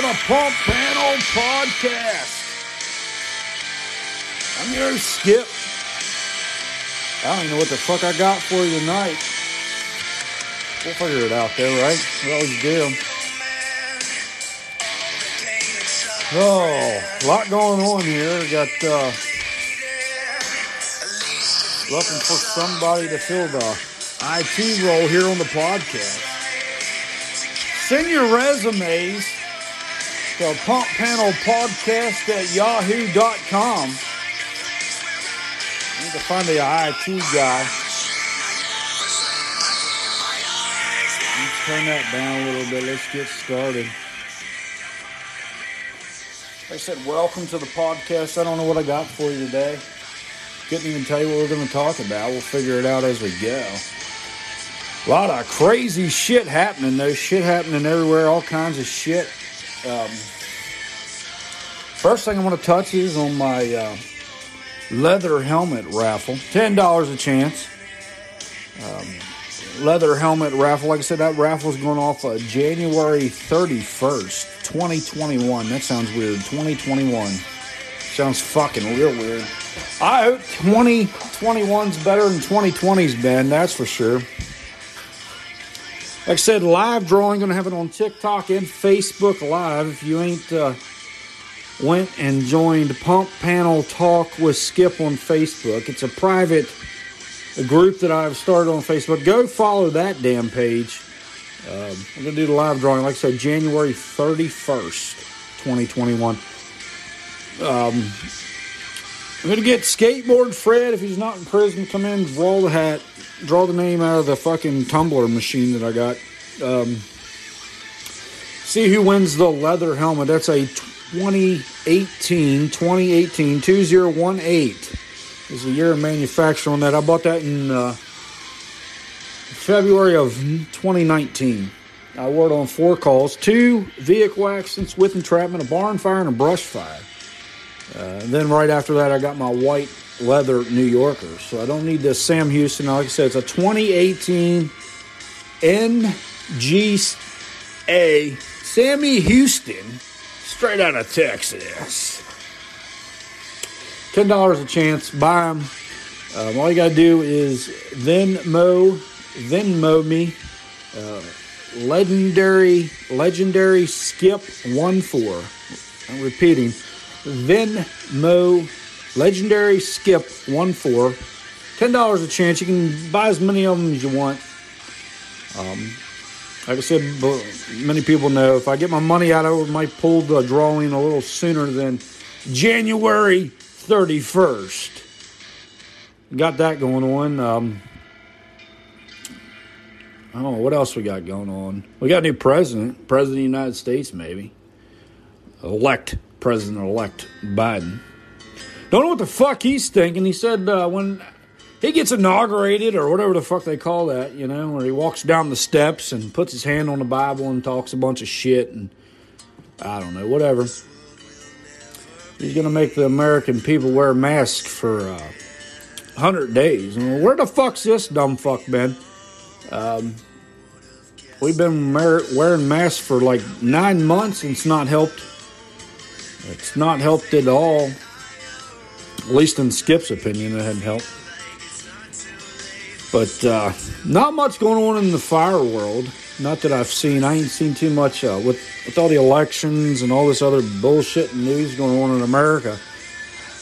the Pump Panel Podcast. I'm your Skip. I don't even know what the fuck I got for you tonight. We'll figure it out there, right? We always do. Oh, a lot going on here. We got uh, looking for somebody to fill the IT role here on the podcast. Send your resumes to Pump Panel Podcast at yahoo.com. Need to find the IT guy. Let's turn that down a little bit. Let's get started. I said, welcome to the podcast. I don't know what I got for you today. Couldn't even tell you what we're going to talk about. We'll figure it out as we go. A lot of crazy shit happening. There's shit happening everywhere, all kinds of shit. Um, first thing I want to touch is on my uh, leather helmet raffle. $10 a chance. Um, leather helmet raffle. Like I said, that raffle is going off uh, January 31st, 2021. That sounds weird. 2021. Sounds fucking real weird. I hope 2021's better than 2020's been, that's for sure. Like I said, live drawing, going to have it on TikTok and Facebook Live. If you ain't uh, went and joined Pump Panel Talk with Skip on Facebook, it's a private group that I've started on Facebook. Go follow that damn page. Um, I'm going to do the live drawing, like I said, January 31st, 2021. Um, I'm to get Skateboard Fred, if he's not in prison, come in, draw the hat, draw the name out of the fucking tumbler machine that I got. Um, see who wins the leather helmet. That's a 2018, 2018, 2018 is the year of manufacture on that. I bought that in uh, February of 2019. I wore it on four calls, two vehicle accidents with entrapment, a barn fire, and a brush fire. Uh, then right after that, I got my white leather New Yorker. So I don't need this Sam Houston. Like I said, it's a 2018 N6A Sammy Houston, straight out of Texas. Ten dollars a chance. Buy them. Um, all you gotta do is Venmo, Venmo me. Uh, legendary, legendary skip one four. I'm repeating. Venmo Legendary Skip one four. Ten dollars a chance. You can buy as many of them as you want. Um, like I said, many people know if I get my money out, I might pull the drawing a little sooner than January thirty first. Got that going on. Um, I don't know what else we got going on. We got a new president, president of the United States, maybe elect President elect Biden. Don't know what the fuck he's thinking. He said uh, when he gets inaugurated or whatever the fuck they call that, you know, where he walks down the steps and puts his hand on the Bible and talks a bunch of shit and I don't know, whatever. He's going to make the American people wear masks for uh, 100 days. And where the fuck's this dumb fuck been? Um, we've been wearing masks for like nine months and it's not helped it's not helped at all. At least in Skip's opinion, it hadn't helped. But uh, not much going on in the fire world. Not that I've seen. I ain't seen too much uh, with with all the elections and all this other bullshit news going on in America.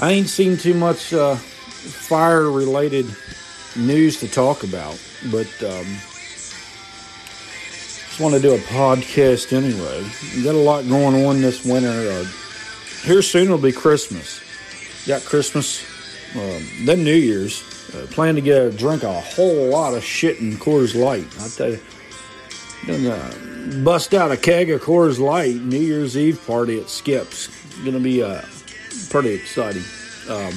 I ain't seen too much uh, fire related news to talk about. But um, just want to do a podcast anyway. We got a lot going on this winter uh, here soon will be Christmas. Got Christmas, um, then New Year's. Uh, plan to get a drink a whole lot of shit in Coors Light. I tell you, gonna bust out a keg of Coors Light. New Year's Eve party at Skips. Gonna be uh, pretty exciting. Um,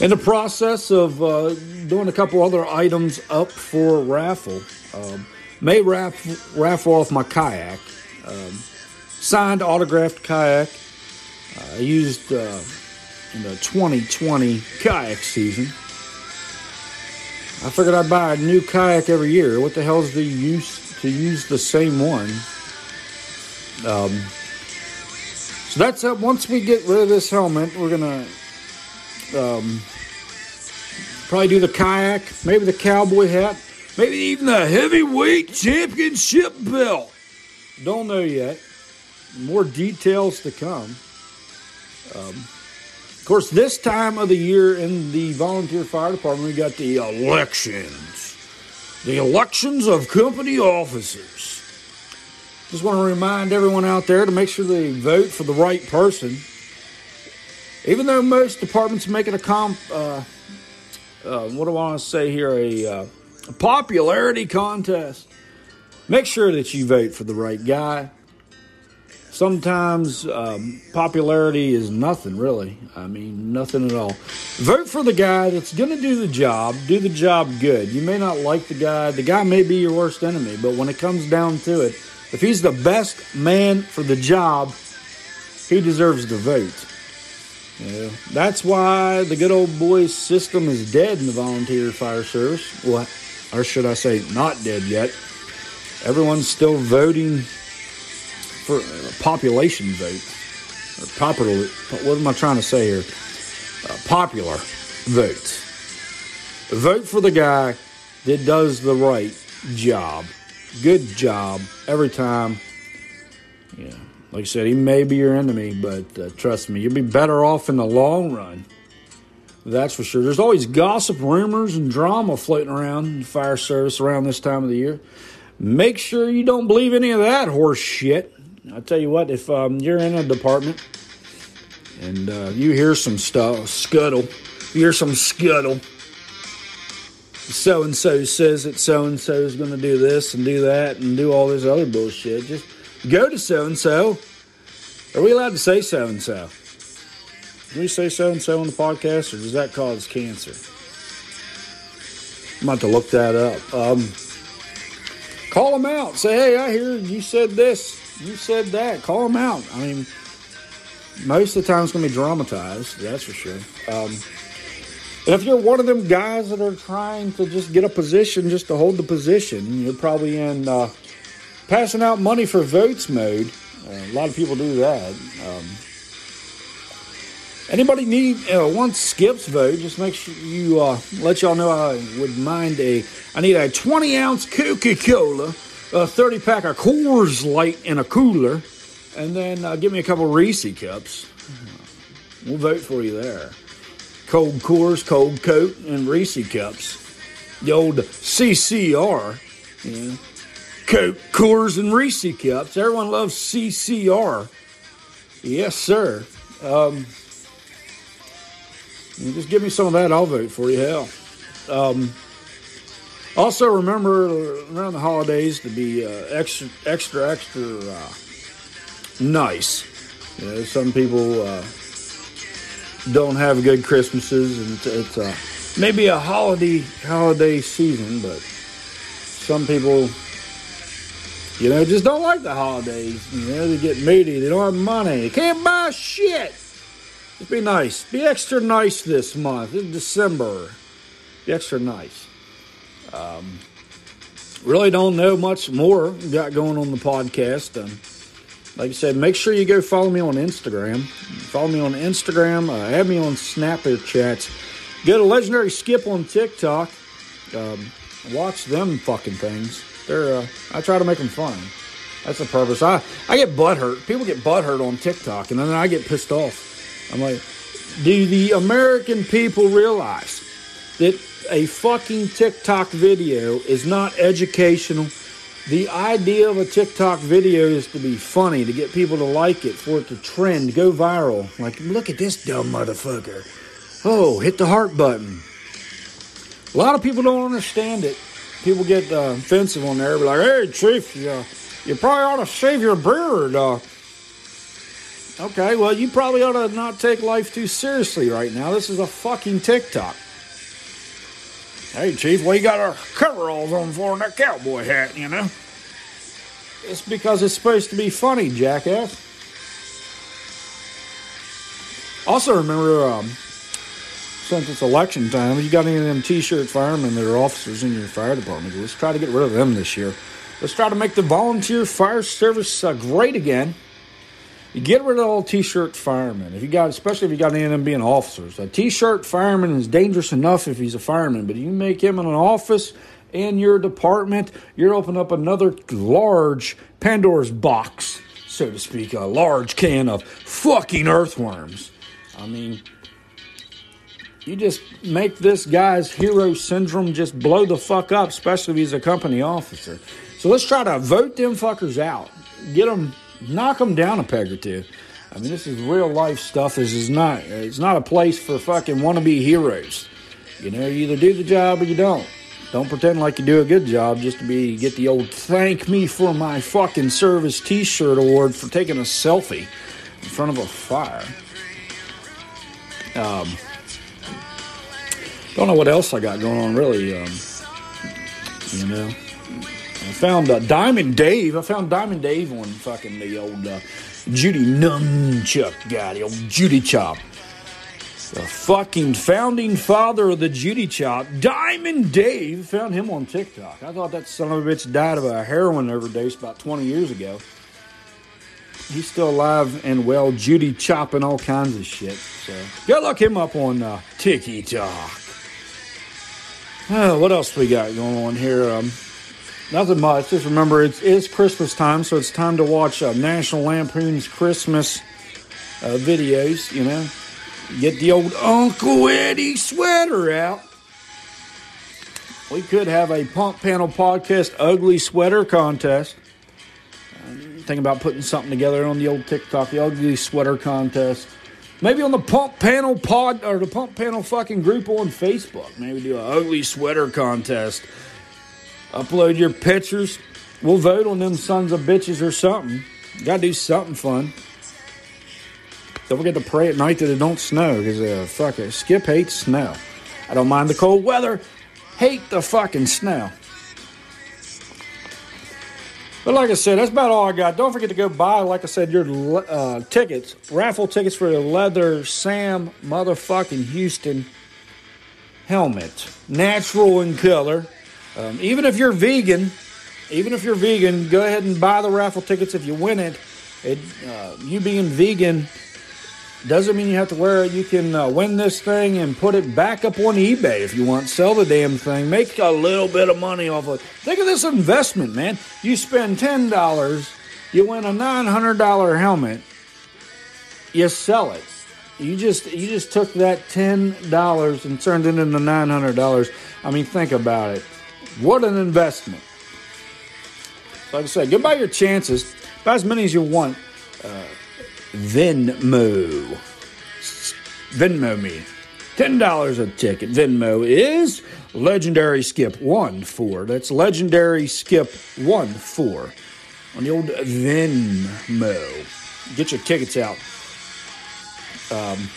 in the process of uh, doing a couple other items up for raffle, um, may raff- raffle off my kayak. Um, signed autographed kayak. Uh, I used uh, in the 2020 kayak season. I figured I'd buy a new kayak every year. What the hell's the use to use the same one? Um, so that's it. Once we get rid of this helmet, we're gonna um, probably do the kayak, maybe the cowboy hat, maybe even the heavyweight championship belt. Don't know yet. More details to come. Um, of course, this time of the year in the volunteer fire department, we got the elections. The elections of company officers. Just want to remind everyone out there to make sure they vote for the right person. Even though most departments make it a comp, uh, uh, what do I want to say here, a, uh, a popularity contest. Make sure that you vote for the right guy. Sometimes um, popularity is nothing, really. I mean, nothing at all. Vote for the guy that's going to do the job, do the job good. You may not like the guy, the guy may be your worst enemy, but when it comes down to it, if he's the best man for the job, he deserves the vote. Yeah, that's why the good old boys system is dead in the volunteer fire service. Well, or should I say, not dead yet. Everyone's still voting for population vote. Or popular, what am I trying to say here? Uh, popular vote. Vote for the guy that does the right job good job every time. Yeah, like I said, he may be your enemy, but uh, trust me, you'll be better off in the long run. That's for sure. There's always gossip, rumors, and drama floating around the fire service around this time of the year. Make sure you don't believe any of that horse shit. I tell you what, if um, you're in a department and uh, you hear some stuff, scuttle, you hear some scuttle, so and so says that so and so is going to do this and do that and do all this other bullshit. Just go to so and so. Are we allowed to say so and so? Can we say so and so on the podcast, or does that cause cancer? I'm about to look that up. Um, call them out. Say, hey, I hear you said this. You said that. Call them out. I mean, most of the time it's going to be dramatized. That's for sure. Um, and if you're one of them guys that are trying to just get a position just to hold the position, you're probably in uh, passing out money for votes mode. Uh, a lot of people do that. Um, anybody need uh, skips vote? Just make sure you uh, let y'all know I would mind a. I need a 20 ounce Coca Cola, a 30 pack of Coors Light in a cooler, and then uh, give me a couple Reese cups. We'll vote for you there cold Coors, cold Coke, and Reese cups. The old CCR, Coke, Coors, and Reese cups. Everyone loves CCR. Yes, sir. Um, just give me some of that. I'll vote for you. Hell. Um, also, remember around the holidays to be uh, extra, extra, extra uh, nice. You know, some people. Uh, don't have good Christmases, and it's, it's a, maybe a holiday holiday season, but some people, you know, just don't like the holidays. You know, they get meaty, they don't have money, they can't buy shit. Just be nice. Be extra nice this month. It's December. Be extra nice. Um, really don't know much more got going on the podcast. Um, like I said, make sure you go follow me on Instagram. Follow me on Instagram. Uh, add me on Snapchats. Go to Legendary Skip on TikTok. Um, watch them fucking things. They're. Uh, I try to make them fun. That's the purpose. I I get butthurt. People get butthurt on TikTok, and then I get pissed off. I'm like, do the American people realize that a fucking TikTok video is not educational? The idea of a TikTok video is to be funny, to get people to like it, for it to trend, go viral. Like, look at this dumb motherfucker. Oh, hit the heart button. A lot of people don't understand it. People get uh, offensive on there, be like, hey, Chief, you, uh, you probably ought to shave your beard. Uh, okay, well, you probably ought to not take life too seriously right now. This is a fucking TikTok. Hey, Chief, what you got our coveralls on for in that cowboy hat, you know? It's because it's supposed to be funny, jackass. Also, remember, um, since it's election time, you got any of them t shirt firemen that are officers in your fire department, let's try to get rid of them this year. Let's try to make the volunteer fire service uh, great again. Get rid of all t-shirt firemen. If you got, especially if you got any of them being officers, a t-shirt fireman is dangerous enough if he's a fireman, but you make him in an office in your department, you're opening up another large Pandora's box, so to speak, a large can of fucking earthworms. I mean, you just make this guy's hero syndrome just blow the fuck up, especially if he's a company officer. So let's try to vote them fuckers out. Get them knock them down a peg or two. I mean, this is real life stuff. This is not. It's not a place for fucking wannabe heroes. You know, you either do the job or you don't. Don't pretend like you do a good job just to be get the old "thank me for my fucking service" T-shirt award for taking a selfie in front of a fire. Um, don't know what else I got going on really. Um, you know. Found uh, Diamond Dave. I found Diamond Dave on fucking the old uh, Judy Nunchuck guy, the old Judy Chop. The fucking founding father of the Judy Chop, Diamond Dave, found him on TikTok. I thought that son of a bitch died of a heroin overdose about 20 years ago. He's still alive and well, Judy chopping all kinds of shit. So go look him up on uh, TikTok. Uh, what else we got going on here? Um, Nothing much. Just remember, it is Christmas time, so it's time to watch uh, National Lampoon's Christmas uh, videos. You know, get the old Uncle Eddie sweater out. We could have a Pump Panel Podcast Ugly Sweater Contest. Think about putting something together on the old TikTok, the Ugly Sweater Contest. Maybe on the Pump Panel Pod or the Pump Panel fucking group on Facebook. Maybe do an Ugly Sweater Contest upload your pictures. We'll vote on them sons of bitches or something. Got to do something fun. Don't forget to pray at night that it don't snow because uh, fuck it. Skip hates snow. I don't mind the cold weather. Hate the fucking snow. But like I said, that's about all I got. Don't forget to go buy, like I said, your uh, tickets, raffle tickets for the leather Sam motherfucking Houston helmet, natural in color. Um, even if you're vegan, even if you're vegan, go ahead and buy the raffle tickets if you win it. it uh, you being vegan doesn't mean you have to wear it. You can uh, win this thing and put it back up on eBay if you want. Sell the damn thing. Make a little bit of money off of it. Think of this investment, man. You spend $10, you win a $900 helmet, you sell it. You just you just took that ten dollars and turned it into nine hundred dollars. I mean, think about it. What an investment. Like I said, go buy your chances. Buy as many as you want. Uh, Venmo. Venmo me. $10 a ticket. Venmo is Legendary Skip 1 4. That's Legendary Skip 1 4 on the old Venmo. Get your tickets out. Um,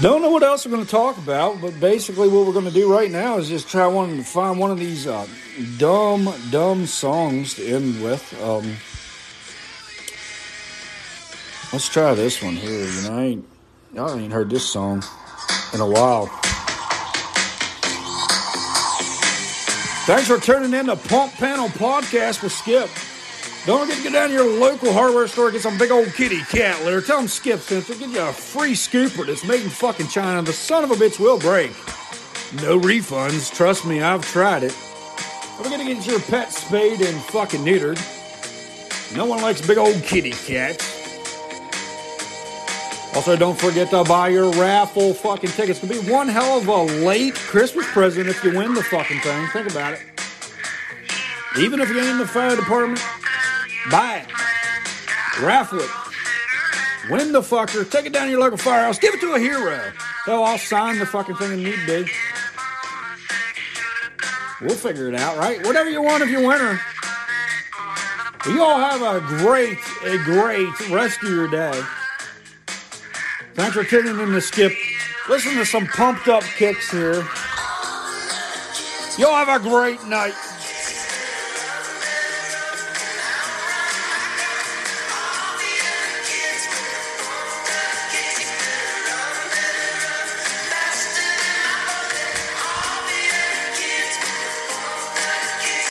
don't know what else we're going to talk about, but basically, what we're going to do right now is just try one to find one of these uh, dumb, dumb songs to end with. Um, let's try this one here. You know, I ain't, I ain't heard this song in a while. Thanks for tuning in to Pump Panel Podcast with Skip. Don't forget to get down to your local hardware store get some big old kitty cat litter. Tell them Skip sent. Get you a free scooper that's made in fucking China. The son of a bitch will break. No refunds. Trust me, I've tried it. Don't forget to get your pet spayed and fucking neutered. No one likes big old kitty cats. Also, don't forget to buy your raffle fucking tickets. It's gonna be one hell of a late Christmas present if you win the fucking thing. Think about it. Even if you ain't in the fire department, Buy it. Raffle it. Win the fucker. Take it down to your local firehouse. Give it to a hero. They'll all sign the fucking thing and need be. We'll figure it out, right? Whatever you want if you're winner. you all have a great, a great rest of your day. Thanks for tuning in to Skip. Listen to some pumped up kicks here. Y'all have a great night.